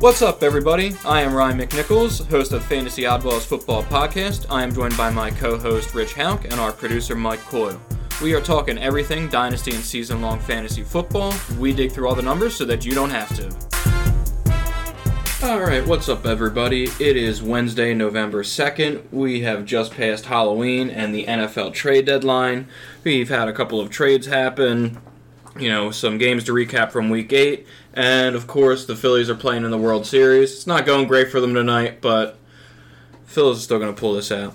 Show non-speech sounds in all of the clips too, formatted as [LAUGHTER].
What's up, everybody? I am Ryan McNichols, host of Fantasy Oddballs Football Podcast. I am joined by my co host Rich Hauk and our producer Mike Coyle. We are talking everything dynasty and season long fantasy football. We dig through all the numbers so that you don't have to. Alright, what's up, everybody? It is Wednesday, November 2nd. We have just passed Halloween and the NFL trade deadline. We've had a couple of trades happen, you know, some games to recap from week 8, and of course, the Phillies are playing in the World Series. It's not going great for them tonight, but Phillies are still going to pull this out.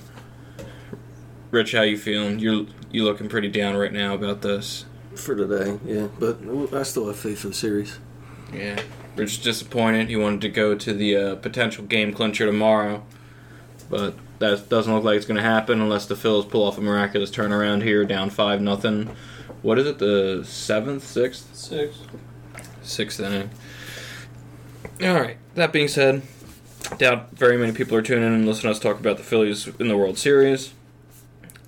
Rich, how you feeling? You're you looking pretty down right now about this. for today. Yeah, but I still have faith for the series. Yeah, Rich is disappointed. He wanted to go to the uh, potential game clincher tomorrow, but that doesn't look like it's going to happen unless the Phillies pull off a miraculous turnaround here, down five nothing. What is it? The seventh, sixth, Six. sixth inning. All right. That being said, doubt very many people are tuning in and listening to us talk about the Phillies in the World Series.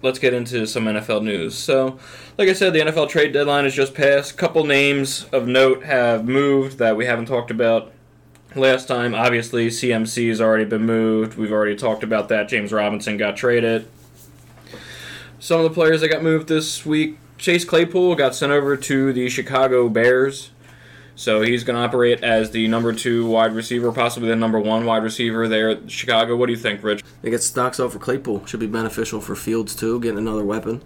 Let's get into some NFL news. So, like I said, the NFL trade deadline has just passed. A couple names of note have moved that we haven't talked about last time. Obviously, CMC has already been moved. We've already talked about that. James Robinson got traded. Some of the players that got moved this week Chase Claypool got sent over to the Chicago Bears. So he's going to operate as the number two wide receiver, possibly the number one wide receiver there at Chicago. What do you think, Rich? They get stocks out for Claypool. Should be beneficial for Fields too, getting another weapon.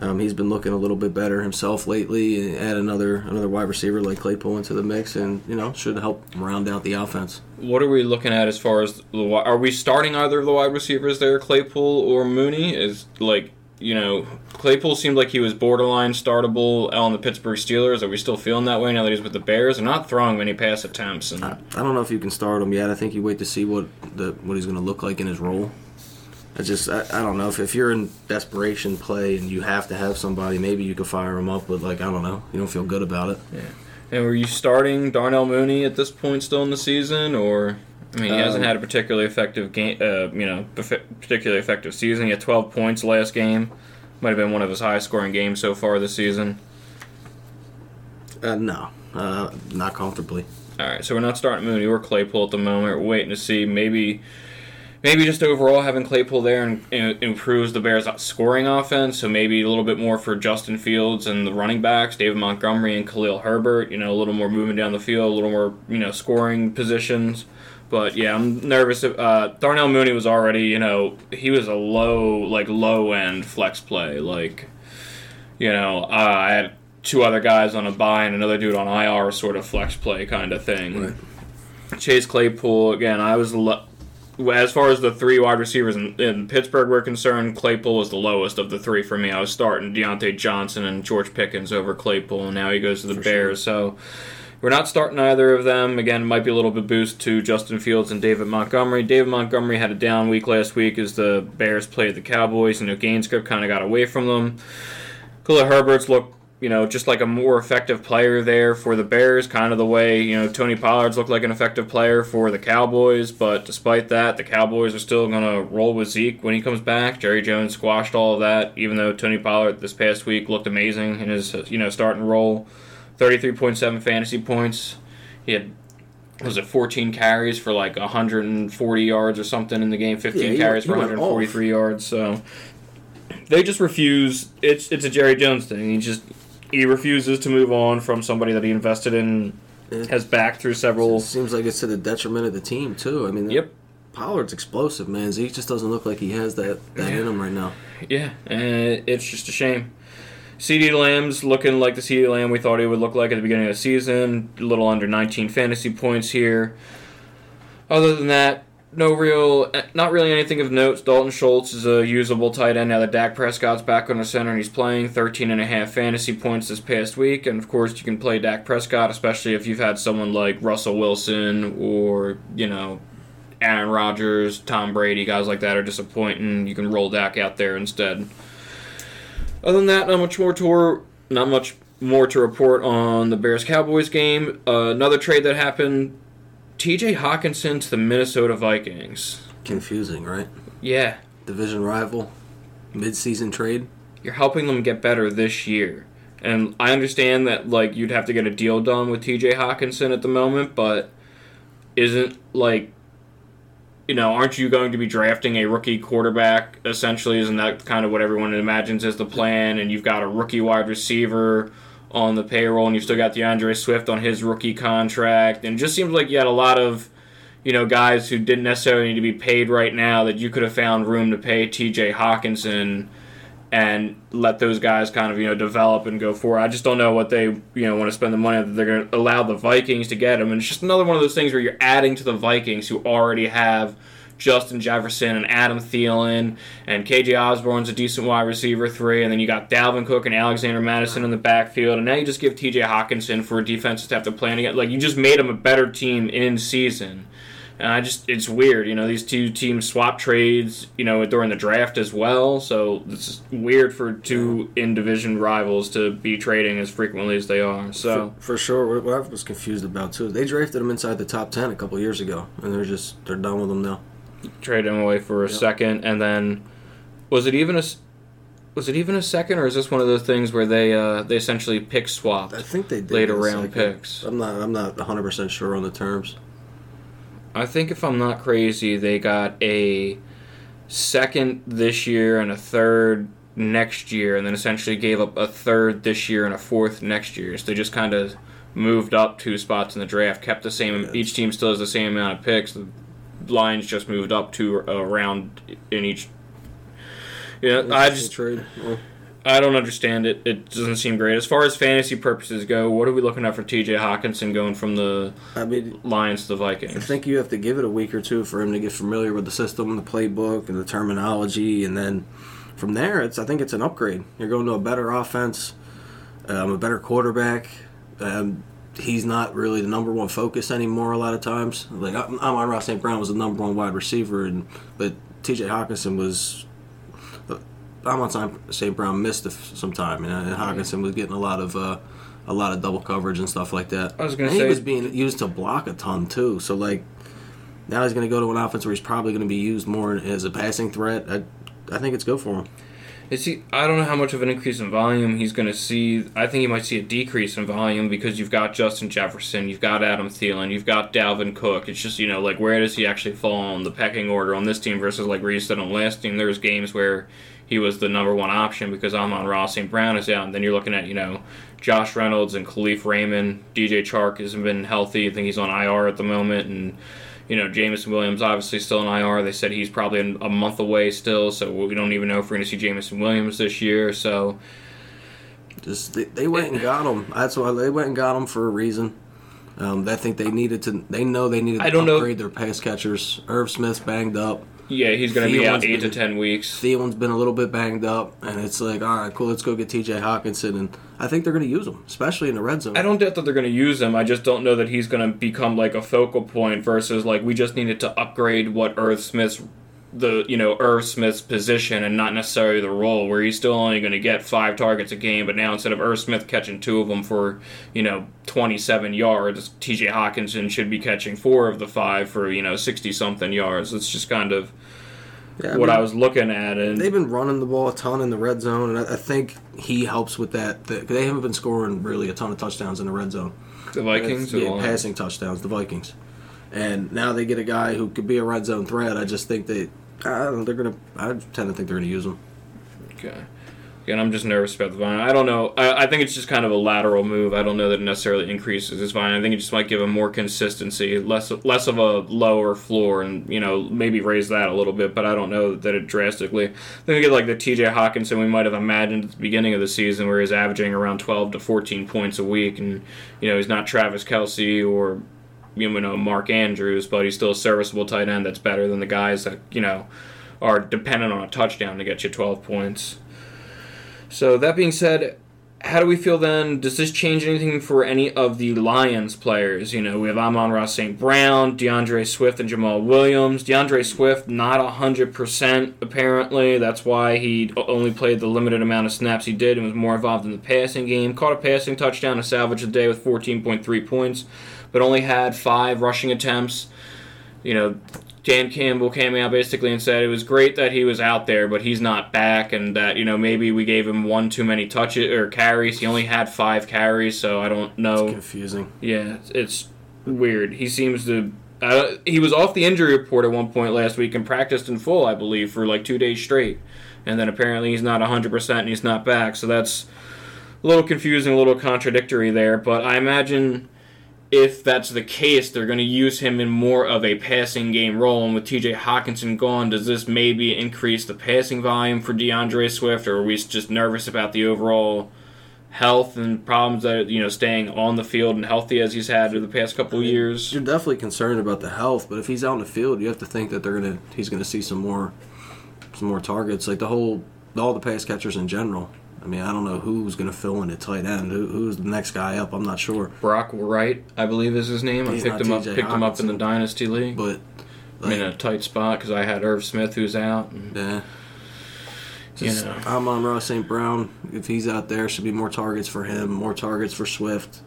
Um, he's been looking a little bit better himself lately. Add another another wide receiver like Claypool into the mix, and you know should help round out the offense. What are we looking at as far as the are we starting either of the wide receivers there, Claypool or Mooney? Is like you know Claypool seemed like he was borderline startable on the Pittsburgh Steelers. Are we still feeling that way now that he's with the Bears? They're not throwing many pass attempts, and I, I don't know if you can start him yet. I think you wait to see what the what he's going to look like in his role. I just I, I don't know if, if you're in desperation play and you have to have somebody, maybe you could fire him up. But like I don't know, you don't feel good about it. Yeah. And were you starting Darnell Mooney at this point still in the season, or I mean, he hasn't Um, had a particularly effective game, uh, you know, particularly effective season. He had 12 points last game. Might have been one of his highest scoring games so far this season. Uh, no, uh, not comfortably. All right, so we're not starting Mooney or Claypool at the moment. We're waiting to see maybe. Maybe just overall having Claypool there and, and improves the Bears' scoring offense. So maybe a little bit more for Justin Fields and the running backs, David Montgomery and Khalil Herbert. You know, a little more movement down the field, a little more you know scoring positions. But yeah, I'm nervous. Uh, Darnell Mooney was already you know he was a low like low end flex play. Like you know uh, I had two other guys on a buy and another dude on IR sort of flex play kind of thing. Right. Chase Claypool again. I was lo- as far as the three wide receivers in, in Pittsburgh were concerned. Claypool was the lowest of the three for me. I was starting Diontae Johnson and George Pickens over Claypool, and now he goes to the For Bears. So we're not starting either of them. Again, might be a little bit boost to Justin Fields and David Montgomery. David Montgomery had a down week last week as the Bears played the Cowboys. You know, game script kind of got away from them. Khalil Herbert's look, you know, just like a more effective player there for the Bears, kind of the way, you know, Tony Pollard's looked like an effective player for the Cowboys, but despite that, the Cowboys are still going to roll with Zeke when he comes back. Jerry Jones squashed all of that, even though Tony Pollard this past week looked amazing in his, you know, starting role. 33.7 fantasy points. He had was it 14 carries for like 140 yards or something in the game 15 Yeah, carries went- for he went 143 yards so they just refuse it's it's a Jerry Jones thing he just he refuses to move on from somebody that he invested in Yeah. has backed through several Seems like it's to the detriment of the team too. I mean, Yep. Pollard's explosive, man. Zeke just doesn't look like he has that that Yeah. in him right now. Yeah, and it's just a shame. CeeDee Lamb's looking like the CeeDee Lamb we thought he would look like at the beginning of the season. A little under 19 fantasy points here. Other than that, no real, not really anything of note. Dalton Schultz is a usable tight end now that Dak Prescott's back on the center and he's playing 13 and a half fantasy points this past week. And of course, you can play Dak Prescott, especially if you've had someone like Russell Wilson or you know Aaron Rodgers, Tom Brady, guys like that are disappointing. You can roll Dak out there instead. Other than that, not much more to not much more to report on the Bears Cowboys game. Uh, another trade that happened: T.J. Hockenson to the Minnesota Vikings. Confusing, right? Yeah, Division rival, mid-season trade. you're helping them get better this year. And I understand that like you'd have to get a deal done with TJ Hockenson at the moment, but isn't like you know, aren't you going to be drafting a rookie quarterback? Essentially, isn't that kind of what everyone imagines is the plan? And you've got a rookie wide receiver on the payroll, and you've still got DeAndre Swift on his rookie contract, and it just seems like you had a lot of, you know, guys who didn't necessarily need to be paid right now that you could have found room to pay T.J. Hockenson and let those guys kind of you know develop and go forward. I just don't know what they you know want to spend the money they're going to allow the Vikings to get him. And it's just another one of those things where you're adding to the Vikings who already have Justin Jefferson and Adam Thielen and KJ Osborn's a decent wide receiver three, and then you got Dalvin Cook and Alexander Mattison in the backfield, and now you just give TJ Hockenson for a to have to plan against. Like you just made them a better team in season. And I just, it's weird, you know, these two teams swap trades, you know, during the draft as well. So it's weird for two in division rivals to be trading as frequently as they are. So for, for, sure, what I was confused about too, they drafted them inside the top ten a couple years ago, and they're just they're done with them now. Trade them away for a yep. second, and then was it even a was it even a second, or is this one of those things where they uh, they essentially pick swapped? I think they did later round picks. I'm not I'm not 100 percent sure on the terms. I think if I'm not crazy, they got a second this year and a third next year, and then essentially gave up a third this year and a fourth next year. So they just kind of moved up two spots in the draft, kept the same. Each team still has the same amount of picks. The Lions just moved up two a round in each. Yeah, I just trade. Well. I don't understand it. It doesn't seem great. As far as fantasy purposes go, what are we looking at for T.J. Hockenson going from the I mean, Lions to the Vikings? I think you have to give it a week or two for him to get familiar with the system, the playbook, and the terminology, and then from there, it's I think it's an upgrade. You're going to a better offense, um, a better quarterback. Um, he's not really the number one focus anymore. A lot of times, like Amon-Ra St. Brown was the number one wide receiver, and but T.J. Hockenson was Amon St. Brown missed some time, and Hockenson was getting a lot of uh, a lot of double coverage and stuff like that. I was going to say he was being used to block a ton too. So like now he's going to go to an offense where he's probably going to be used more as a passing threat. I, I think it's good for him. Is he? I don't know how much of an increase in volume he's going to see. I think he might see a decrease in volume because you've got Justin Jefferson, you've got Adam Thielen, you've got Dalvin Cook. It's just you know like where does he actually fall on the pecking order on this team versus like where you said on last team. There's games where he was the number one option because Amon-Ra St. Brown is out. And then you're looking at, you know, Josh Reynolds and Kalif Raymond. DJ Chark hasn't been healthy. I think he's on IR at the moment. And, you know, Jameson Williams obviously still on IR. They said he's probably a month away still. So we don't even know if we're going to see Jameson Williams this year. So. Just they, they went and got him. That's why they went and got him for a reason. Um, I think they needed to. They know they needed to upgrade know. their pass catchers. Irv Smith's banged up. Yeah, he's going to be out eight been, to ten weeks. Thielen's been a little bit banged up, and it's like, all right, cool, let's go get T.J. Hockenson, and I think they're going to use him, especially in the red zone. I don't doubt that they're going to use him. I just don't know that he's going to become like a focal point versus like we just needed to upgrade what Irv Smith's the you know Irv Smith's position and not necessarily the role where he's still only going to get five targets a game, but now instead of Irv Smith catching two of them for you know 27 yards, T.J. Hockenson should be catching four of the five for you know 60 something yards. It's just kind of yeah, I what mean, I was looking at, and they've been running the ball a ton in the red zone, and I, I think he helps with that. They haven't been scoring really a ton of touchdowns in the red zone. The Vikings, yeah, passing touchdowns. The Vikings, and now they get a guy who could be a red zone threat. I just think they, I don't they're gonna. I tend to think they're gonna use him. Okay and I'm just nervous about the volume. I don't know. I, I, think it's just kind of a lateral move. I don't know that it necessarily increases his volume. I think it just might give him more consistency, less less of a lower floor, and you know maybe raise that a little bit. But I don't know that it drastically. I think we get like the T.J. Hockenson we might have imagined at the beginning of the season, where he's averaging around 12 to 14 points a week, and you know he's not Travis Kelce or you know Mark Andrews, but he's still a serviceable tight end that's better than the guys that you know are dependent on a touchdown to get you 12 points. So that being said, how do we feel then? Does this change anything for any of the Lions players? You know, we have Amon-Ra St. Brown, DeAndre Swift, and Jamaal Williams. DeAndre Swift, not 100% apparently. That's why he only played the limited amount of snaps he did and was more involved in the passing game. Caught a passing touchdown to salvage the day with 14.3 points, but only had five rushing attempts. You know, Dan Campbell came out basically and said it was great that he was out there, but he's not back, and that you know maybe we gave him one too many touches or carries. He only had five carries, so I don't know. It's confusing. Yeah, it's weird. He seems to Uh, he was off the injury report at one point last week and practiced in full, I believe, for like two days straight. And then apparently he's not 100% and he's not back. So that's a little confusing, a little contradictory there. But I imagine if that's the case, they're going to use him in more of a passing game role. And with TJ Hockenson gone, does this maybe increase the passing volume for DeAndre Swift, or are we just nervous about the overall health and problems that you know staying on the field and healthy as he's had over the past couple of years? You're definitely concerned about the health, but if he's out in the field, you have to think that they're gonna he's gonna see some more some more targets. Like the whole all the pass catchers in general. I mean, I don't know who's going to fill in at tight end. Who, who's the next guy up? I'm not sure. Brock Wright, I believe, is his name. He's I picked him up. Picked him up in the dynasty league. But I'm in a tight spot because I had Irv Smith, who's out. And, yeah, you know, I'm on Ross St. Brown. If he's out there, should be more targets for him, more targets for Swift.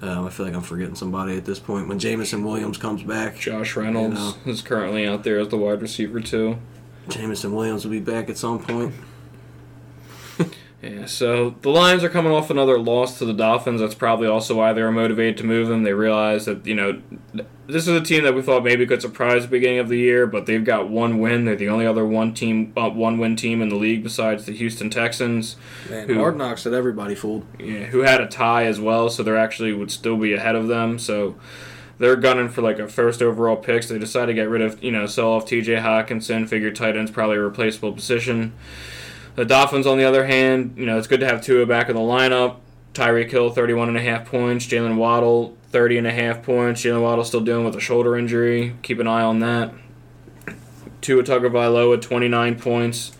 Um, I feel like I'm forgetting somebody at this point. When Jameson Williams comes back, Josh Reynolds know. is currently out there as the wide receiver too. Jameson Williams will be back at some point. Yeah, so the Lions are coming off another loss to the Dolphins. That's probably also why they were motivated to move them. They realized that, you know, this is a team that we thought maybe could surprise the beginning of the year, but they've got one win. They're the only other one team, uh, one win team in the league besides the Houston Texans, Man, Who- Hard Knocks that everybody fooled. yeah, who had a tie as well, so they're actually would still be ahead of them. So they're gunning for like a first overall picks. They decided to get rid of, you know, sell off TJ Hockenson, figure tight end's probably a replaceable position. The Dolphins, on the other hand, you know, it's good to have Tua back in the lineup. Tyreek Hill, 31 and a half points. Jaylen Waddle, 30 and a half points. Jaylen Waddle still dealing with a shoulder injury. Keep an eye on that. Tua Tagovailoa, 29 points.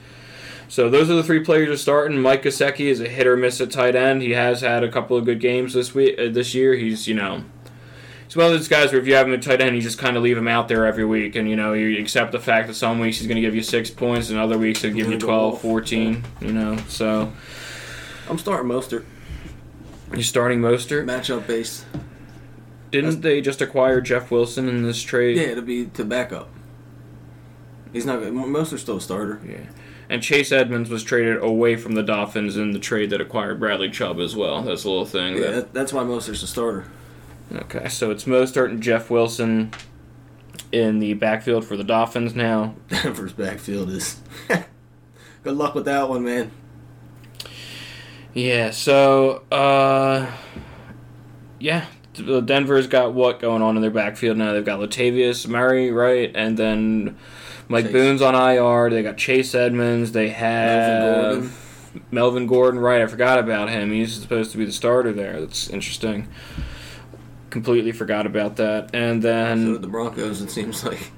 So those are the three players you're starting. Mike Gesicki is a hit or miss at tight end. He has had a couple of good games this week, uh, this year. He's you know, he's one of those guys where if you have him at tight end, you just kind of leave him out there every week, and you know you accept the fact that some weeks he's going to give you six points, and other weeks he'll give you Gonna 12, off. 14, You know, so I'm starting Mostert. you're starting Mostert. Matchup based. Didn't they just acquire Jeff Wilson in this trade? Yeah, it'll be to backup. He's not. Mostert's still a starter. Yeah. And Chase Edmonds was traded away from the Dolphins in the trade that acquired Bradley Chubb as well. That's a little thing. Yeah, that- that, that's why Mostert's a starter. Okay, so it's Mostert and Jeff Wilson in the backfield for the Dolphins now. [LAUGHS] Denver's backfield is. [LAUGHS] Good luck with that one, man. Yeah, so uh yeah, Denver's got what going on in their backfield now? They've got Latavius Murray, right? And then Mike Chase. Boone's on IR. They got Chase Edmonds. They have Gordon. Melvin Gordon, right? I forgot about him. He's supposed to be the starter there. That's interesting. Completely forgot about that. And then So the Broncos, it seems like.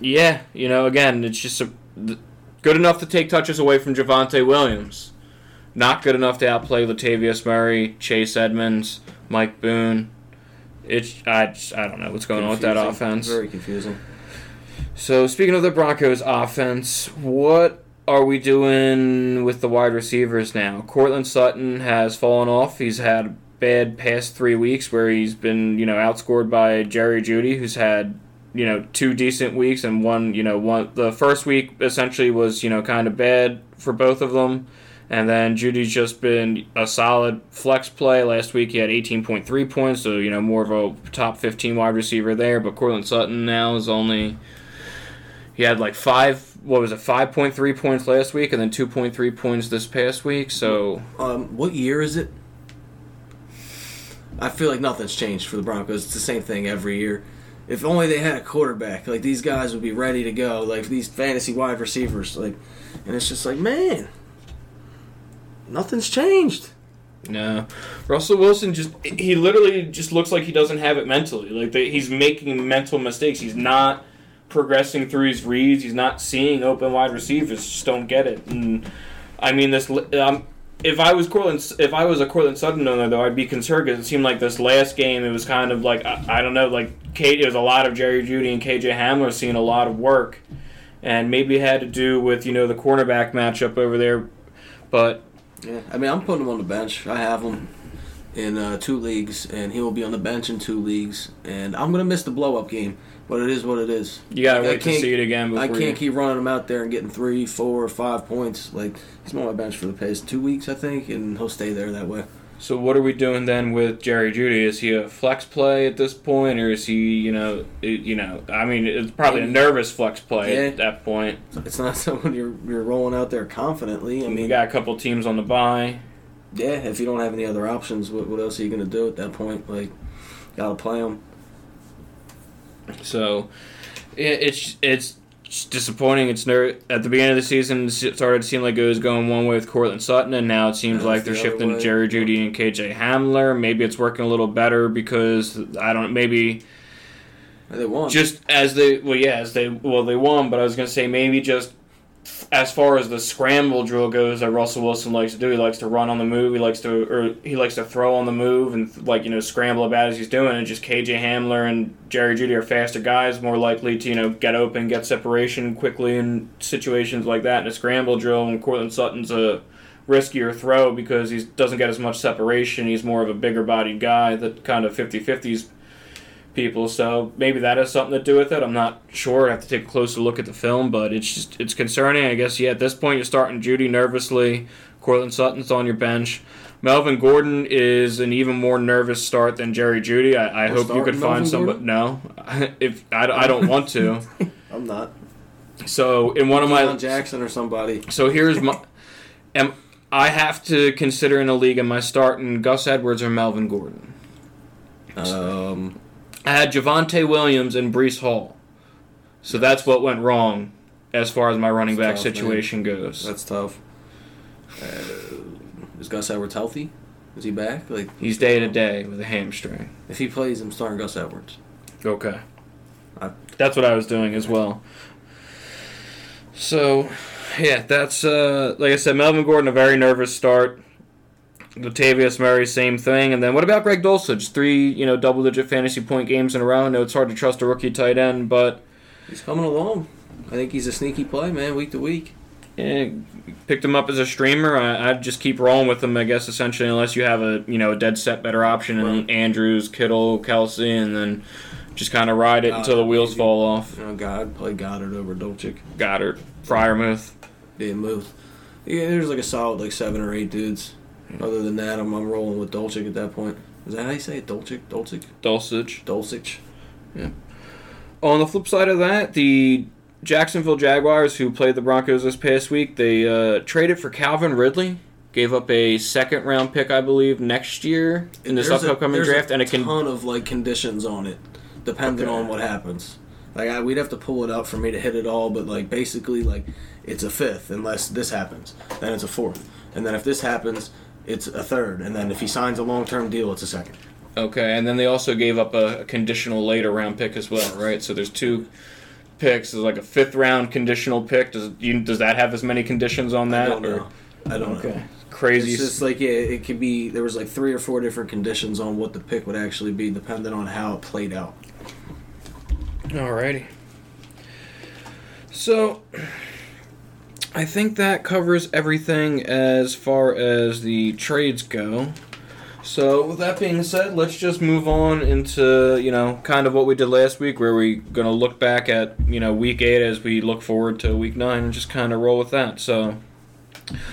Yeah, you know, again, it's just a, good enough to take touches away from Javonte Williams. Not good enough to outplay Latavius Murray, Chase Edmonds, Mike Boone. It's I just, I don't know what's going on with that offense. Very confusing. So speaking of the Broncos offense, what are we doing with the wide receivers now? Courtland Sutton has fallen off. He's had bad past three weeks where he's been, you know, outscored by Jerry Jeudy, who's had, you know, two decent weeks and one, you know, one the first week essentially was, you know, kind of bad for both of them. And then Jeudy's just been a solid flex play. Last week he had 18.3 points, so you know more of a top 15 wide receiver there. But Courtland Sutton now is only he had like five. What was it? 5.3 points last week, and then 2.3 points this past week. So Um, what year is it? I feel like nothing's changed for the Broncos. It's the same thing every year. If only they had a quarterback, like these guys would be ready to go. Like these fantasy wide receivers, like, and it's just like, man, nothing's changed. no, Russell Wilson just he literally just looks like he doesn't have it mentally. Like he's making mental mistakes. He's not progressing through his reads. He's not seeing open wide receivers. Just don't get it. And I mean this. Um, if I was Courtland, if I was a Courtland Sutton owner, though, I'd be concerned because it seemed like this last game, it was kind of like I, I don't know, like Kate. It was a lot of Jerry Jeudy and KJ Hamler seeing a lot of work, and maybe it had to do with you know the cornerback matchup over there. But Yeah, I mean, I'm putting him on the bench. I have him in uh, two leagues, and he will be on the bench in two leagues. And I'm gonna miss the blow up game, but it is what it is. you gotta wait to see it again before I can't keep running him out there and getting three, four, five points. Like he's been on my bench for the past two weeks, I think, and he'll stay there that way. So what are we doing then with Jerry Jeudy? Is he a flex play at this point, or is he, you know, you know? I mean, it's probably a nervous flex play Yeah. at that point. It's not [LAUGHS] someone you're you're rolling out there confidently. I mean, we got a couple teams on the bye. yeah. If you don't have any other options, what, what else are you gonna do at that point? Like, gotta play them. So it, it's it's just disappointing. It's ner- at the beginning of the season, it started to seem like it was going one way with Courtland Sutton, and now it seems like they're the shifting to. Jerry Jeudy and KJ Hamler. Maybe it's working a little better because I don't. Maybe They won. just as they well, yeah, as they well they won, but I was gonna say maybe just as far as the scramble drill goes that Russell Wilson likes to do, he likes to run on the move. He likes to or he likes to throw on the move and like you know scramble about as he's doing. it. just KJ Hamler and Jerry Jeudy are faster guys, more likely to you know get open, get separation quickly in situations like that in a scramble drill. And Courtland Sutton's a riskier throw because he doesn't get as much separation. He's more of a bigger bodied guy that kind of 50-50s people. So maybe that has something to do with it. I'm not sure. I have to take a closer look at the film, but it's just it's concerning. I guess yeah. At this point, you're starting Jeudy nervously. Courtland Sutton's on your bench. Melvin Gordon is an even more nervous start than Jerry Jeudy. I, I hope you could starting find Melvin somebody. No, [LAUGHS] if I, I don't want to. [LAUGHS] I'm not. So in one of my Jackson or somebody. so here's my. Am I have to consider in a league? Am I starting Gus Edwards or Melvin Gordon? Um, I had Javonte Williams and Breece Hall. So that's what went wrong as far as my running back That's tough, man. situation goes. that's tough. Uh, is Gus Edwards healthy? Is he back? Like, He's day to day with a hamstring. if he plays, I'm starting Gus Edwards. Okay. I- That's what I was doing as well. So, yeah, that's uh, like I said, Melvin Gordon a very nervous start. Latavius Murray, same thing. And then what about Greg Dulcich? Three, you know, double digit fantasy point games in a row. I know it's hard to trust a rookie tight end, but He's coming along. I think he's a sneaky play, man, week to week. Yeah, picked him up as a streamer. I, I'd just keep rolling with him, I guess, essentially, unless you have a you know a dead set better option and Right. Andrews, Kittle, Kelce, and then just kind of ride it oh, until the wheels fall off. Know, God play Goedert over Dolchik. Goedert, Freiermuth. Didn't move. Yeah, there's like a solid like seven or eight dudes. Other than that, I'm, I'm rolling with Dolchik at that point. Is that how you say it? Dolchik? Dolchik? Dulcich. Dulcich? Yeah. On the flip side of that, the Jacksonville Jaguars, who played the Broncos this past week, they uh, traded for Calvin Ridley. Gave up a second round pick, I believe, next year in this There's upcoming there's draft, a and it can ton of like conditions on it, depending Okay. on what happens. Like I, we'd have to pull it up for me to hit it all, but like basically like it's a fifth unless this happens, then it's a fourth, and then if this happens, it's a third, and then if he signs a long term deal, it's a second. Okay, and then they also gave up a, a conditional later round pick as well, right? So there's two picks. There's like a fifth round conditional pick. Does you, does that have as many conditions on that? I don't or- know. I don't know. Crazy. It's just like yeah, it could be. There was like three or four different conditions on what the pick would actually be, depending on how it played out. Alrighty. So, I think that covers everything as far as the trades go. So, with that being said, let's just move on into, you know, kind of what we did last week, where we're going to look back at, you know, week eight as we look forward to week nine and just kind of roll with that. So,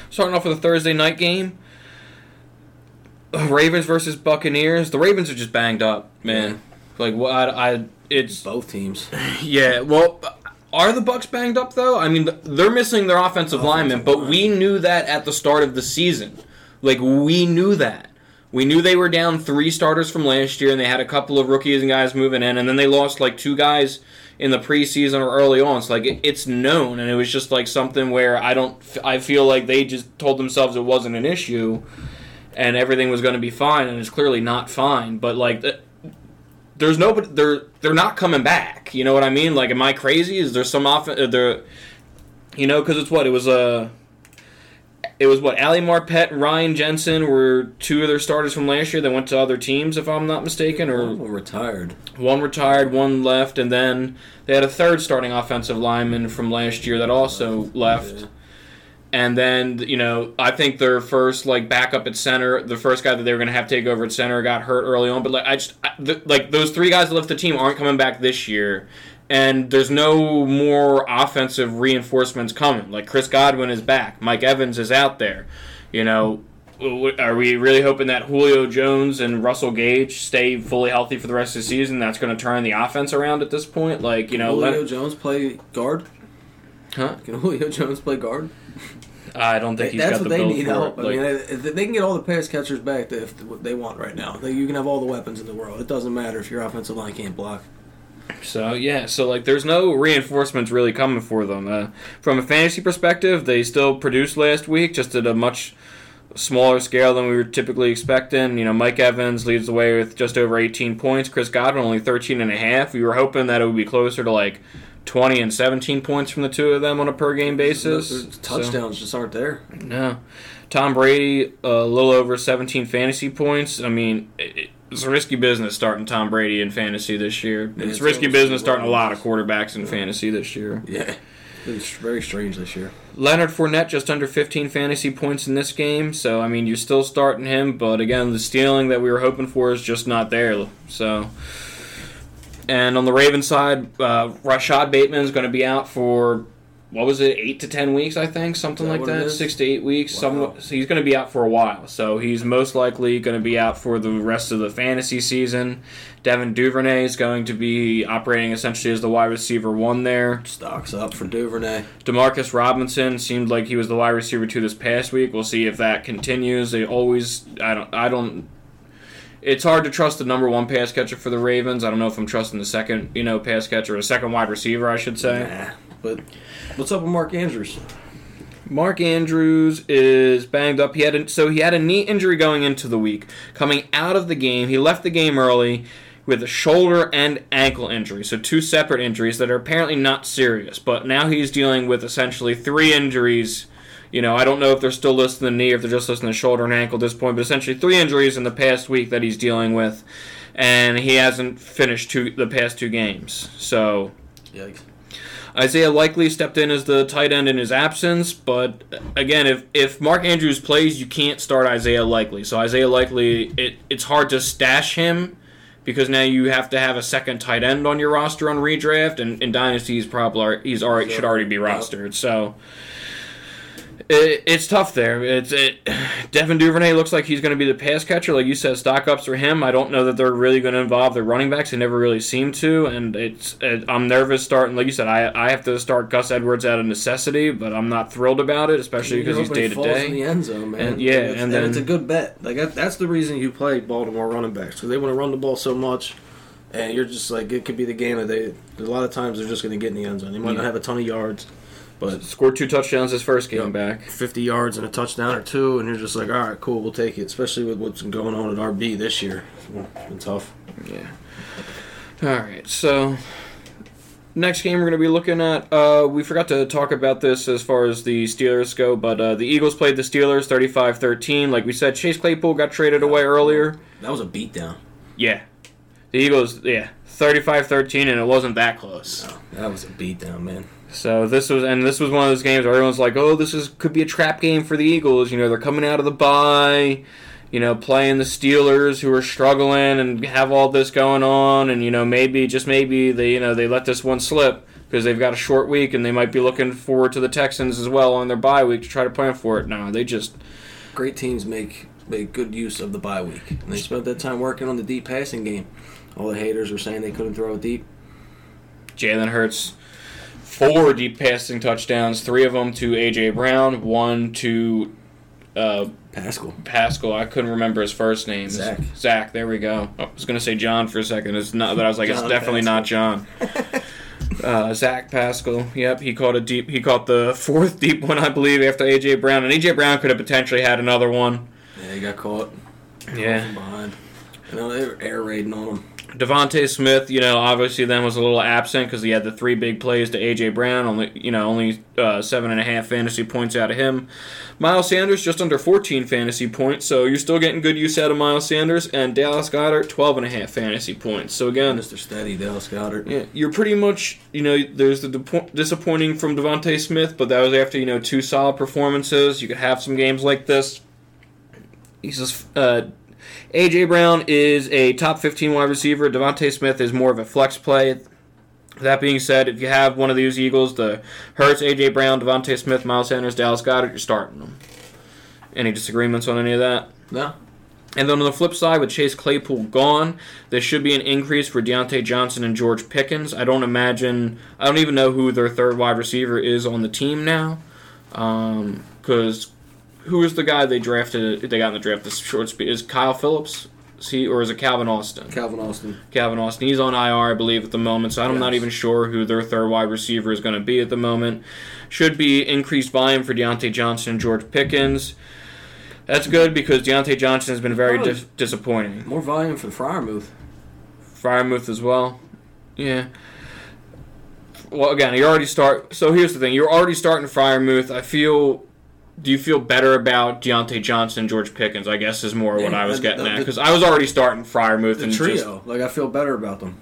starting off with a Thursday night game Ravens versus Buccaneers. The Ravens are just banged up, man. Like, what? I, I it's Both teams. [LAUGHS] yeah, well, are the Bucks banged up though? I mean, they're missing their offensive, lineman, but line. we knew that at the start of the season. Like we knew that. We knew they were down three starters from last year, and they had a couple of rookies and guys moving in, and then they lost like two guys in the preseason or early on. So like it, it's known, and it was just like something where I don't. I feel like they just told themselves it wasn't an issue, and everything was going to be fine, and it's clearly not fine. But like. Th- there's nobody they're they're not coming back. You know what I mean? Like, am I crazy? Is there some off uh, there? You know, because it's what it was. Uh, it was what Ali Marpet and Ryan Jensen were two of their starters from last year that went to other teams, if I'm not mistaken, or them retired. one retired, one left, and then they had a third starting offensive lineman from last year that also left. Yeah. And then you know, I think their first like backup at center, the first guy that they were going to have take over at center got hurt early on. But like I just I, th- like those three guys that left the team aren't coming back this year, and there's no more offensive reinforcements coming. Like Chris Godwin is back, Mike Evans is out there, you know. are we really hoping that Julio Jones and Russell Gage stay fully healthy for the rest of the season? That's going to turn the offense around at this point. Like you know, Julio Len- Jones play guard? huh? Can Julio Jones play guard? I don't think he's That's got what the they build need for help. it. I mean, Like, they, they can get all the pass catchers back if they want right now. Like, you can have all the weapons in the world. It doesn't matter if your offensive line can't block. So yeah, so like there's no reinforcements really coming for them. Uh, from a fantasy perspective, they still produced last week, just at a much smaller scale than we were typically expecting. You know, Mike Evans leads the way with just over 18 points. Chris Godwin only 13 and a half. We were hoping that it would be closer to like 20 and 17 points from the two of them on a per game basis. Those So- touchdowns just aren't there. no. Tom Brady, a little over 17 fantasy points. I mean, it, it's a risky business starting Tom Brady in fantasy this year. Yeah, it's it's risky business starting a lot of quarterbacks in fantasy this year. Yeah. It's very strange this year. Leonard Fournette just under 15 fantasy points in this game. So, I mean, you're still starting him, but again, the stealing that we were hoping for is just not there. So, and on the Ravens side, uh, Rashod Bateman is going to be out for what was it, eight to ten weeks, I think, something that like that, six to eight weeks. Wow. Some, so he's going to be out for a while. So he's most likely going to be out for the rest of the fantasy season. Devin Duvernay is going to be operating essentially as the wide receiver one there. Stocks up for Duvernay. Demarcus Robinson seemed like he was the wide receiver two this past week. We'll see if that continues. They always, I don't, I don't. It's hard to trust the number one pass catcher for the Ravens. I don't know if I'm trusting the second, you know, pass catcher, or second wide receiver, I should say. Nah. But what's up with Mark Andrews? Mark Andrews is banged up. He had a, so he had a knee injury going into the week. Coming out of the game, he left the game early with a shoulder and ankle injury. So two separate injuries that are apparently not serious. But now he's dealing with essentially three injuries. You know, I don't know if they're still listing the knee if they're just listing the shoulder and ankle at this point, but essentially three injuries in the past week that he's dealing with, and he hasn't finished two the past two games. So Yikes. Isaiah Likely stepped in as the tight end in his absence, but again, if if Mark Andrews plays, you can't start Isaiah Likely. So Isaiah Likely, it, it's hard to stash him because now you have to have a second tight end on your roster on redraft, and in Dynasty he's probably he's already should already be rostered. So. It, it's tough there. It's it. [SIGHS] Devin Duvernay looks like he's going to be the pass catcher, like you said. Stock ups for him. I don't know that they're really going to involve their running backs. They never really seem to, and it's. It, I'm nervous starting. Like you said, I I have to start Gus Edwards out of necessity, but I'm not thrilled about it, especially because he's day to falls in the end zone, man. And- yeah, it's, and then- it's a good bet. Like that, that's the reason you play Baltimore running backs because they want to run the ball so much, and you're just like it could be the game that they. A lot of times they're just going to get in the end zone. They might Yeah. not have a ton of yards, but Scored two touchdowns his first game Yep. back. 50 yards and a touchdown or two, and you're just like, all right, cool, we'll take it. Especially with what's going on at RB this year, it's been tough. Yeah. All right. So next game we're going to be looking at. Uh, we forgot to talk about this as far as the Steelers go, but uh, the Eagles played the Steelers 35-13. Like we said, Chase Claypool got traded away earlier. That was a beatdown. Yeah. The Eagles, yeah, 35-13, and it wasn't that close. That was a beatdown, man. So this was, and this was one of those games where everyone's like, "Oh, this is could be a trap game for the Eagles." You know, they're coming out of the bye, you know, playing the Steelers who are struggling and have all this going on, and you know, maybe just maybe they, you know, they let this one slip because they've got a short week and they might be looking forward to the Texans as well on their bye week to try to plan for it. No, they just Great teams make make good use of the bye week, and they spent that time working on the deep passing game. All the haters were saying they couldn't throw it deep. Jalen Hurts, four deep passing touchdowns, three of them to AJ Brown, one to uh, Pascal. Pascal. I couldn't remember his first name. Zach. Zach. There we go. I was gonna say John for a second. It's not, but I was like, it's John definitely not John. [LAUGHS] Uh, Zach Pascal. Yep, he caught a deep. He caught the fourth [LAUGHS] deep one, I believe, after AJ Brown, and AJ Brown could have potentially had another one. Yeah, he got caught. Yeah. Behind. You know, they were air raiding on him. DeVonta Smith, you know, obviously then was a little absent because he had the three big plays to AJ Brown. Only, you know, only uh, seven and a half fantasy points out of him. Miles Sanders just under 14 fantasy points, so you're still getting good use out of Miles Sanders. And Dallas Goedert 12 and a half fantasy points. So again, Mr. Steady, Dallas Goedert. yeah, you're pretty much, you know, there's the depo- disappointing from DeVonta Smith, but that was after you know two solid performances. You could have some games like this. He's just, uh, AJ Brown is a top 15 wide receiver. DeVonta Smith is more of a flex play. That being said, if you have one of these Eagles, the Hurts, AJ Brown, DeVonta Smith, Miles Sanders, Dallas Goedert, you're starting them. Any disagreements on any of that? No. And then on the flip side, with Chase Claypool gone, there should be an increase for Diontae Johnson and George Pickens. I don't imagine, I don't even know who their third wide receiver is on the team now. Um, because who is the guy they drafted, they got in the draft this short speed? Is Kyle Phillips? Is he, or is it Calvin Austin? Calvin Austin. Calvin Austin. He's on IR, I believe, at the moment, so I'm not even sure who their third wide receiver is going to be at the moment. Should be increased volume for Diontae Johnson and George Pickens. That's good because Diontae Johnson has been very dis- disappointing. More volume for Freiermuth. Freiermuth as well. Yeah. Well, again, you already start. So here's the thing: you're already starting Firemouth. I feel. Do you feel better about Diontae Johnson and George Pickens? I guess is more what Yeah, I was the- getting the- at because I was already starting Freiermuth The and trio. just like I feel better about them.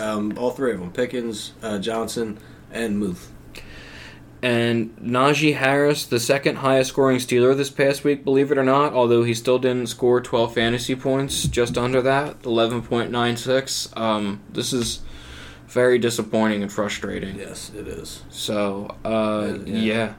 Um, all three of them: Pickens, uh, Johnson, and Muth. And Najee Harris, the second highest scoring Steeler this past week, believe it or not, although he still didn't score 12 fantasy points, just under that, 11.96. Um, this is very disappointing and frustrating. Yes, it is. So, uh, Yeah. yeah.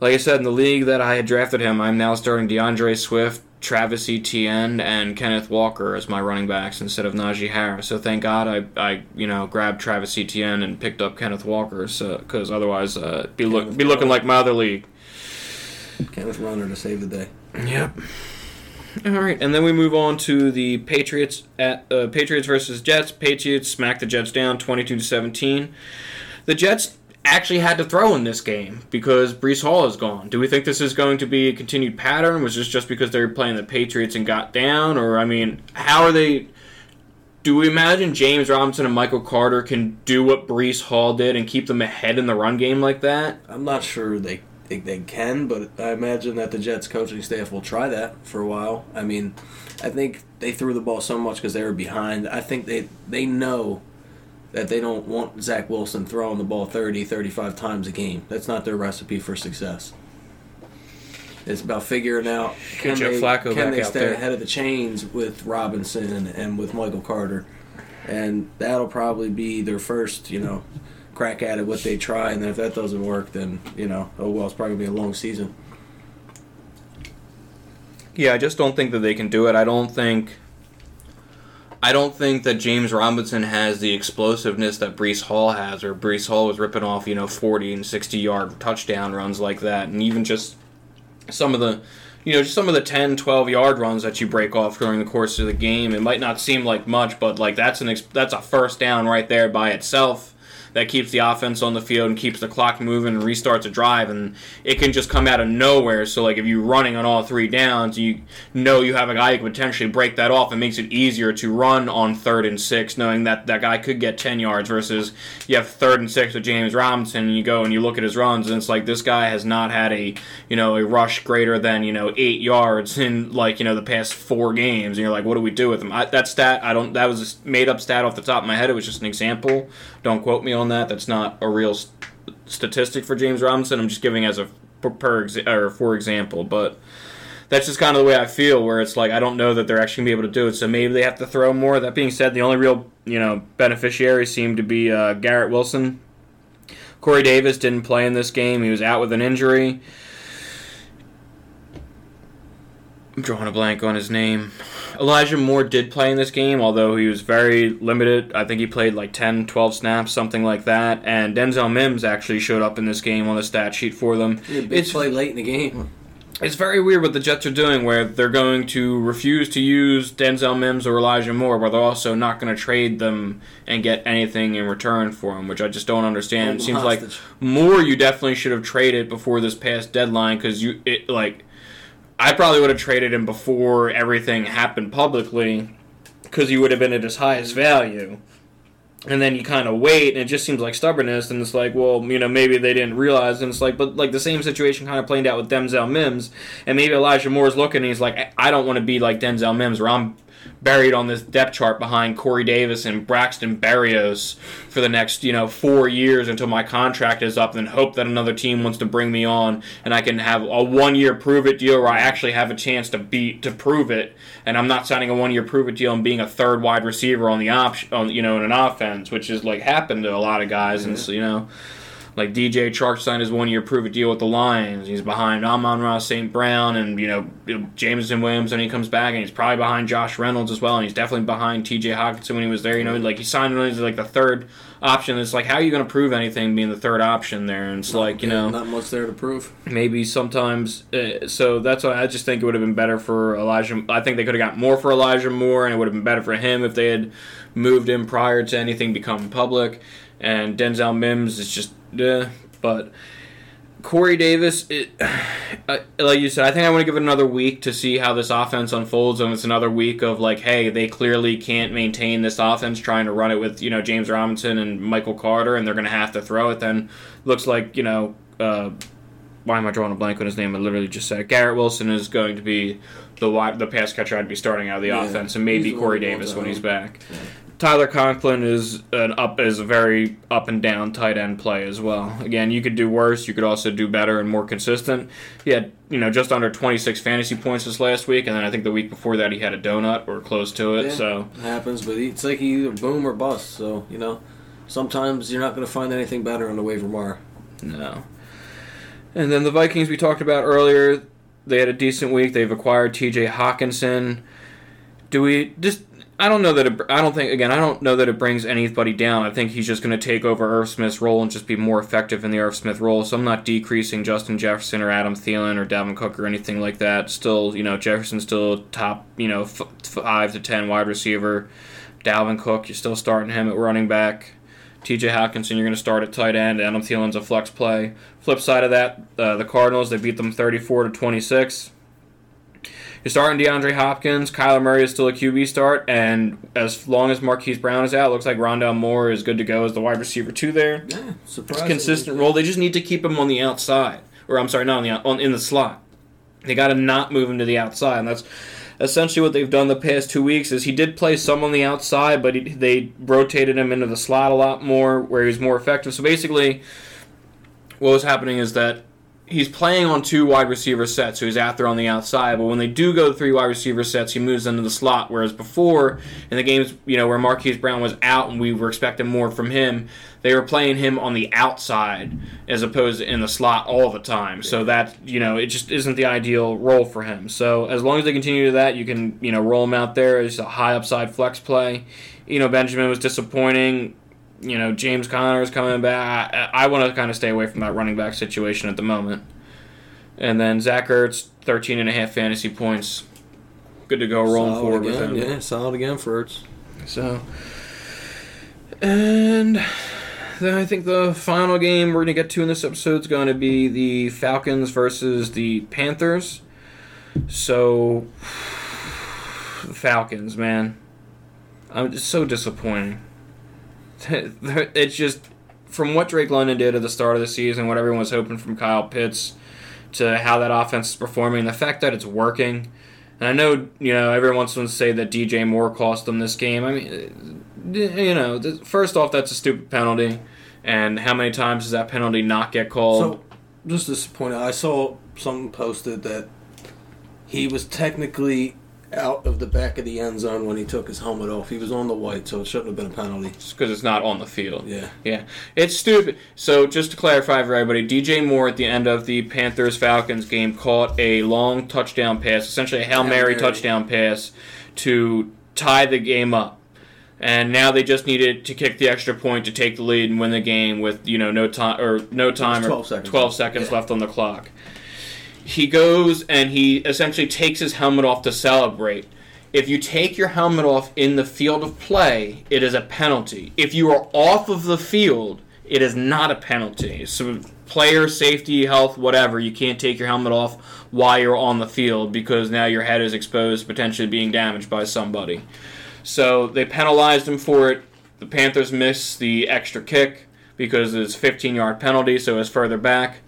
Like I said, in the league that I had drafted him, I'm now starting DeAndre Swift, Travis Etienne, and Kenneth Walker as my running backs instead of Najee Harris. So thank God I, I you know, grabbed Travis Etienne and picked up Kenneth Walker, so because otherwise, uh, be look be looking like my other league. Kenneth Runner to save the day. Yep. All right, and then we move on to the Patriots at uh, Patriots versus Jets. Patriots smack the Jets down, twenty-two to seventeen. The Jets actually had to throw in this game because Breece Hall is gone. Do we think this is going to be a continued pattern? Was this just because they were playing the Patriots and got down, or I mean, how are they? Do we imagine James Robinson and Michael Carter can do what Breece Hall did and keep them ahead in the run game like that? I'm not sure they they can, but I imagine that the Jets coaching staff will try that for a while. I mean, I think they threw the ball so much because they were behind. I think they they know that they don't want Zach Wilson throwing the ball 30, 35 times a game. That's not their recipe for success. It's about figuring out can Joe they, Flacco can they stay there. ahead of the chains with Robinson and with Michael Carter, and that'll probably be their first, you know, crack at it. What they try, and then if that doesn't work, then you know, oh well, it's probably gonna be a long season. Yeah, I just don't think that they can do it. I don't think. I don't think that James Robinson has the explosiveness that Breece Hall has, or Breece Hall was ripping off, you know, 40 and 60 yard touchdown runs like that. And even just some of the, you know, just some of the 10, 12 yard runs that you break off during the course of the game. It might not seem like much, but like that's an that's a first down right there by itself that keeps the offense on the field and keeps the clock moving and restarts a drive and it can just come out of nowhere. So like if you're running on all three downs you know you have a guy who can potentially break that off. And makes it easier to run on third and six knowing that that guy could get 10 yards versus you have third and six with James Robinson and you go and you look at his runs and it's like this guy has not had a you know a rush greater than you know eight yards in like you know the past four games. And you're like what do we do with him? I, that stat I don't that was a made up stat off the top of my head. It was just an example. Don't quote me on that. That's not a real st- statistic for James Robinson. I'm just giving as a per, exa- or for example but that's just kind of the way I feel where it's like I don't know that they're actually gonna be able to do it. So maybe they have to throw more. That being said the only real you know beneficiaries seem to be uh, Garrett Wilson. Corey Davis didn't play in this game. He was out with an injury. I'm drawing a blank on his name. Elijah Moore did play in this game, although he was very limited. I think he played like 10, 12 snaps, something like that. And Denzel Mims actually showed up in this game on the stat sheet for them. He had a big It's played late in the game. it's very weird what the Jets are doing, where they're going to refuse to use Denzel Mims or Elijah Moore, but they're also not going to trade them and get anything in return for them, which I just don't understand. It seems them like hostage. Moore you definitely should have traded before this past deadline because you it like I probably would have traded him before everything happened publicly because he would have been at his highest value. And then you kind of wait, and it just seems like stubbornness. And it's like, well, you know, maybe they didn't realize. And it's like, but like the same situation kind of played out with Denzel Mims. And maybe Elijah Moore's looking, and he's like, I don't want to be like Denzel Mims, where I'm buried on this depth chart behind Corey Davis and Braxton Berrios for the next, you know, four years until my contract is up, and hope that another team wants to bring me on, and I can have a one-year prove-it deal where I actually have a chance to beat to prove it, and I'm not signing a one-year prove-it deal and being a third wide receiver on the option, on you know, in an offense, which is like happened to a lot of guys, and so, you know. Like DJ Chark signed his one year prove it deal with the Lions. He's behind Amon-Ra St. Brown and, you know, Jameson Williams when he comes back, and he's probably behind Josh Reynolds as well, and he's definitely behind TJ Hockenson when he was there. You know, like he signed him as like the third option. It's like, how are you going to prove anything being the third option there? And it's like, you know, not much there to prove. maybe sometimes. Uh, so that's why I just think it would have been better for Elijah. I think they could have got more for Elijah Moore, and it would have been better for him if they had moved him prior to anything becoming public. And Denzel Mims is just, uh, but Corey Davis, it, [SIGHS] uh, like you said, I think I want to give it another week to see how this offense unfolds, and it's another week of like, hey, they clearly can't maintain this offense, trying to run it with you know James Robinson and Michael Carter, and they're going to have to throw it. Then looks like you know. Uh, why am I drawing a blank on his name? I literally just said Garrett Wilson is going to be the the pass catcher I'd be starting out of the Yeah, offense, and maybe Corey Davis when he's back. Yeah. Tyler Conklin is an up is a very up and down tight end play as well. Again, you could do worse. You could also do better and more consistent. He had you know just under 26 fantasy points this last week, and then I think the week before that he had a donut or close to it. Yeah. So It happens, but it's like he either boom or bust. So you know, sometimes you're not going to find anything better on the waiver wire. no. And then the Vikings we talked about earlier, they had a decent week. They've acquired T.J. Hockenson. Do we just? I don't know that. It, I don't think. Again, I don't know that it brings anybody down. I think he's just going to take over Irv Smith's role and just be more effective in the Irv Smith role. So I'm not decreasing Justin Jefferson or Adam Thielen or Dalvin Cook or anything like that. Still, you know, Jefferson's still top, you know, f- five to ten wide receiver. Dalvin Cook, you're still starting him at running back. TJ Hockenson, you're going to start at tight end. Adam Thielen's a flex play. Flip side of that, uh, the Cardinals, they beat them 34 to 26. You're starting DeAndre Hopkins. Kyler Murray is still a QB start, and as long as Marquise Brown is out, looks like Rondale Moore is good to go as the wide receiver two there. Yeah, surprising. consistent role. They just need to keep him on the outside, or I'm sorry, not on the on in the slot. They got to not move him to the outside, and that's essentially what they've done the past two weeks. Is he did play some on the outside, but he, they rotated him into the slot a lot more, where he was more effective. So basically, what was happening is that he's playing on two wide receiver sets, so he's out there on the outside. But when they do go three wide receiver sets, he moves into the slot. Whereas before, in the games, you know, where Marquise Brown was out and we were expecting more from him, they were playing him on the outside as opposed to in the slot all the time. So that you know, it just isn't the ideal role for him. So as long as they continue to that, you can you know roll him out there as a high upside flex play. You know, Benjamin was disappointing you know, James Conner is coming back. I, I want to kind of stay away from that running back situation at the moment. And then Zach Ertz, 13 and a half fantasy points. Good to go rolling Solid forward again. with him. Yeah, solid again for Ertz. So, and then I think the final game we're going to get to in this episode is going to be the Falcons versus the Panthers. So, [SIGHS] Falcons, man. I'm just so disappointing. [LAUGHS] it's just from what Drake London did at the start of the season, what everyone was hoping from Kyle Pitts, to how that offense is performing, the fact that it's working. And I know, you know, everyone wants to say that DJ Moore cost them this game. I mean, uh, you know, first off, that's a stupid penalty. And how many times does that penalty not get called? So, just out, I saw someone posted that he was technically out of the back of the end zone when he took his helmet off. He was on the white, so it shouldn't have been a penalty. because it's not on the field. Yeah. Yeah, it's stupid. So just to clarify for everybody, DJ Moore at the end of the Panthers Falcons game caught a long touchdown pass, essentially a hail Hail mary Mary. touchdown pass to tie the game up. And now they just needed to kick the extra point to take the lead and win the game with you know no time or no time or 12 seconds. 12 seconds Yeah. left on the clock. He goes and he essentially takes his helmet off to celebrate. If you take your helmet off in the field of play, it is a penalty. If you are off of the field, it is not a penalty. So, player safety, health, whatever, you can't take your helmet off while you're on the field because now your head is exposed, potentially being damaged by somebody. So, they penalized him for it. The Panthers missed the extra kick because it's 15 yard penalty, so it's further back.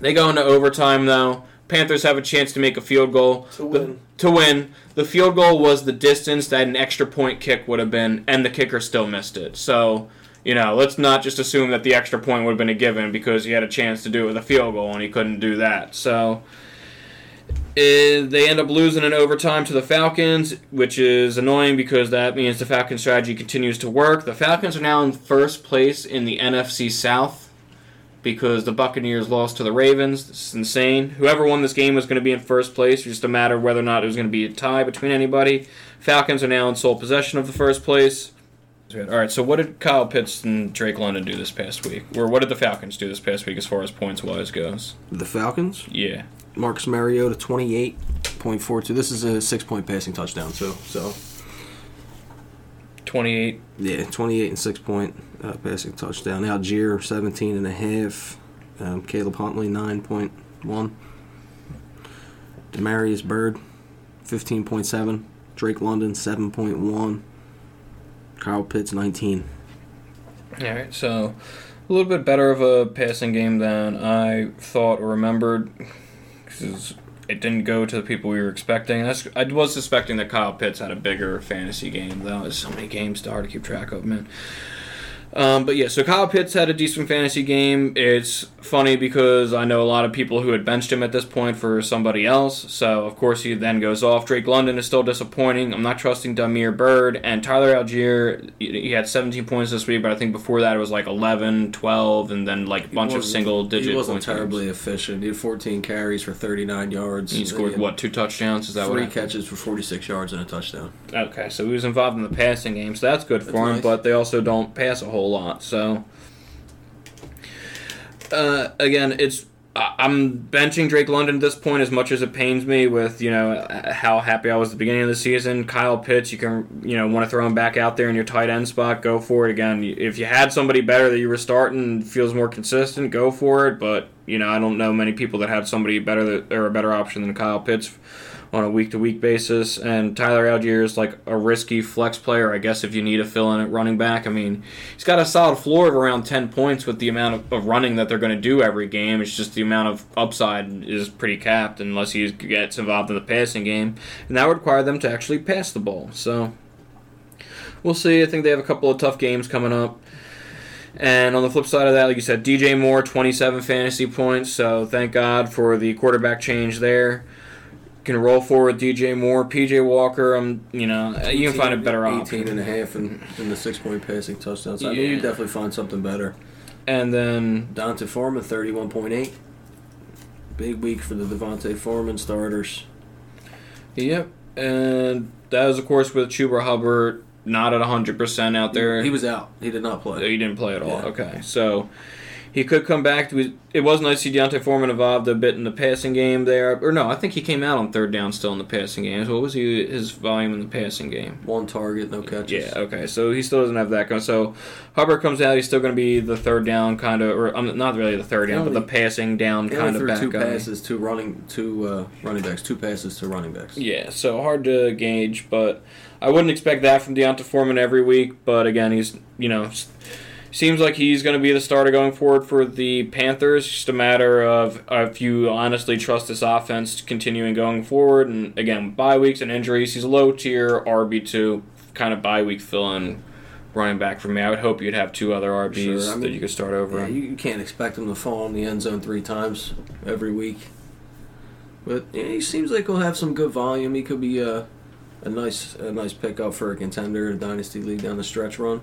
They go into overtime though. Panthers have a chance to make a field goal To The- win. to win. The field goal was the distance that an extra point kick would have been, and the kicker still missed it. So, you know, let's not just assume that the extra point would have been a given because he had a chance to do it with a field goal and he couldn't do that. So, eh, they end up losing in overtime to the Falcons, which is annoying because that means the Falcons strategy continues to work. The Falcons are now in first place in the NFC South. Because the Buccaneers lost to the Ravens. This is insane. Whoever won this game was going to be in first place. It's just a matter of whether or not it was going to be a tie between anybody. Falcons are now in sole possession of the first place. All right, so what did Kyle Pitts and Drake London do this past week? Or what did the Falcons do this past week as far as points wise goes? The Falcons, Yeah. Marcus Mariota, twenty-eight point four two. This is a six-point passing touchdown too. So 28. yeah, twenty-eight and six-point uh, passing touchdown. Allgeier, seventeen and a half. Um, Caleb Huntley, nine point one. Damiere Byrd, fifteen point seven. Drake London, seven point one. Kyle Pitts, nineteen. All right, so a little bit better of a passing game than I thought or remembered. Because it didn't go to the people we were expecting. I was suspecting that Kyle Pitts had a bigger fantasy game. Though there's so many games to hard to keep track of, man. Um, but yeah, so Kyle Pitts had a decent fantasy game. It's funny because I know a lot of people who had benched him at this point for somebody else. So of course he then goes off. Drake London is still disappointing. I'm not trusting Damiere Byrd and Tyler Allgeier. He had 17 points this week, but I think before that it was like 11, 12, and then like a bunch of single digit. He wasn't terribly games. efficient. He had 14 carries for 39 yards. He scored what two touchdowns? Is that Three catches for 46 yards and a touchdown. Okay, so he was involved in the passing game, so that's good for him. nice. But they also don't pass a whole lot, so. Uh, again, it's I'm benching Drake London at this point as much as it pains me with you know how happy I was at the beginning of the season. Kyle Pitts, you can you know want to throw him back out there in your tight end spot, go for it again. If you had somebody better that you were starting feels more consistent, go for it. But you know I don't know many people that had somebody better that or a better option than Kyle Pitts on a week to week basis. And Tyler Allgeier is like a risky flex player, I guess, if you need a fill in at running back. I mean, he's got a solid floor of around 10 points with the amount of, of running that they're going to do every game. It's just the amount of upside is pretty capped unless he gets involved in the passing game. And that would require them to actually pass the ball. So we'll see. I think they have a couple of tough games coming up. And on the flip side of that, like you said, DJ Moore, 27 fantasy points. So thank God for the quarterback change there can roll forward DJ Moore, PJ Walker. Um, you know, you can find a better 18 option. and a half in, in the six point passing touchdowns. So I mean, you definitely find something better. And then, D'Onta Foreman, 31.8. Big week for the Devontae Foreman starters. yep. And that was, of course, with Chuba Hubbard not at 100% out there. He was out. He did not play. He didn't play at all. Yeah. Okay. So he could come back. To, it was nice to see D'Onta Foreman involved a bit in the passing game there. Or no, I think he came out on third down still in the passing game. So what was he, his volume in the passing game? One target, no catches. Yeah, okay. So he still doesn't have that going. So Hubbard comes out. He's still going to be the third down kind of, or um, not really the third down, He but the passing down kind of back two guy. passes, two running, two uh, running backs, two passes to running backs. Yeah, so hard to gauge, but I wouldn't expect that from D'Onta Foreman every week. But again, he's you know seems like he's going to be the starter going forward for the Panthers. Just a matter of if you honestly trust this offense continuing going forward. And again, bye weeks and injuries, he's a low tier RB two kind of bye week fill in running back for me. I would hope you'd have two other RBs Sure, I that you could start over. Yeah, you, you can't expect him to fall in the end zone three times every week. But yeah, he seems like he'll have some good volume. He could be a, a nice a nice pickup for a contender in a dynasty league down the stretch run.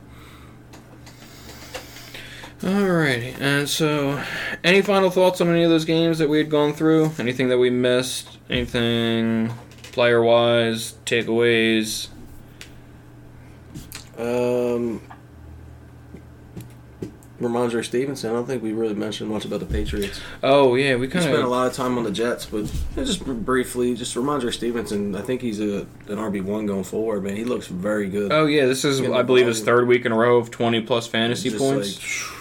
Alrighty, and so, any final thoughts on any of those games that we had gone through? Anything that we missed? Anything player wise? Takeaways? Um, Rhamondre Stevenson. I don't think we really mentioned much about the Patriots. Oh yeah, we kind of spent a lot of time on the Jets, but just briefly, just Rhamondre Stevenson. I think he's a an RB one going forward. Man, he looks very good. Oh yeah, this is I believe his third week in a row of twenty plus fantasy points, like,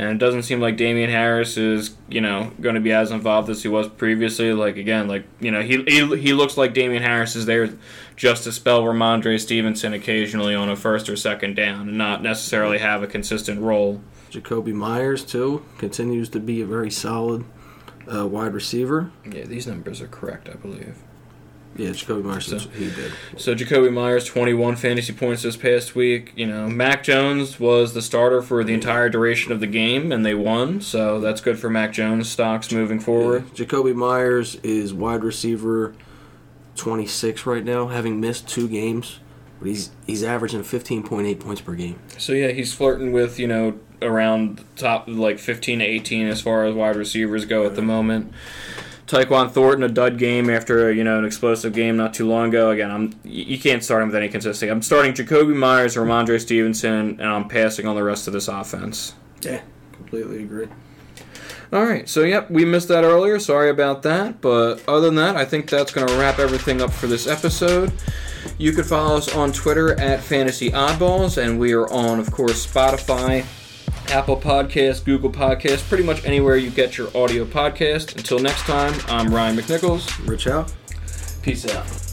and it doesn't seem like Damien Harris is you know going to be as involved as he was previously. Like again, like you know he he, he looks like Damien Harris is there just to spell Rhamondre Stevenson occasionally on a first or second down, and not necessarily have a consistent role. Jakobi Meyers too continues to be a very solid uh, wide receiver. Yeah, these numbers are correct, I believe. Yeah, Jakobi Meyers. So- he did. So Jakobi Meyers, 21 fantasy points this past week. You know, Mac Jones was the starter for the entire duration of the game, and they won. So that's good for Mac Jones stocks moving forward. Jakobi Meyers is wide receiver 26 right now, having missed two games. But he's he's averaging 15.8 points per game. So yeah, he's flirting with you know around top like 15 to 18 as far as wide receivers go at the moment. Tyquan Thornton a dud game after you know an explosive game not too long ago. Again, I'm you can't start him with any consistency. I'm starting Jakobi Meyers, Rhamondre Stevenson, and I'm passing on the rest of this offense. Yeah, completely agree. All right, so yep, we missed that earlier. Sorry about that, but other than that, I think that's going to wrap everything up for this episode. You can follow us on Twitter at Fantasy Oddballs, and we are on, of course, Spotify, Apple Podcasts, Google Podcasts, pretty much anywhere you get your audio podcast. Until next time, I'm Ryan McNichols. Rich out. Peace out.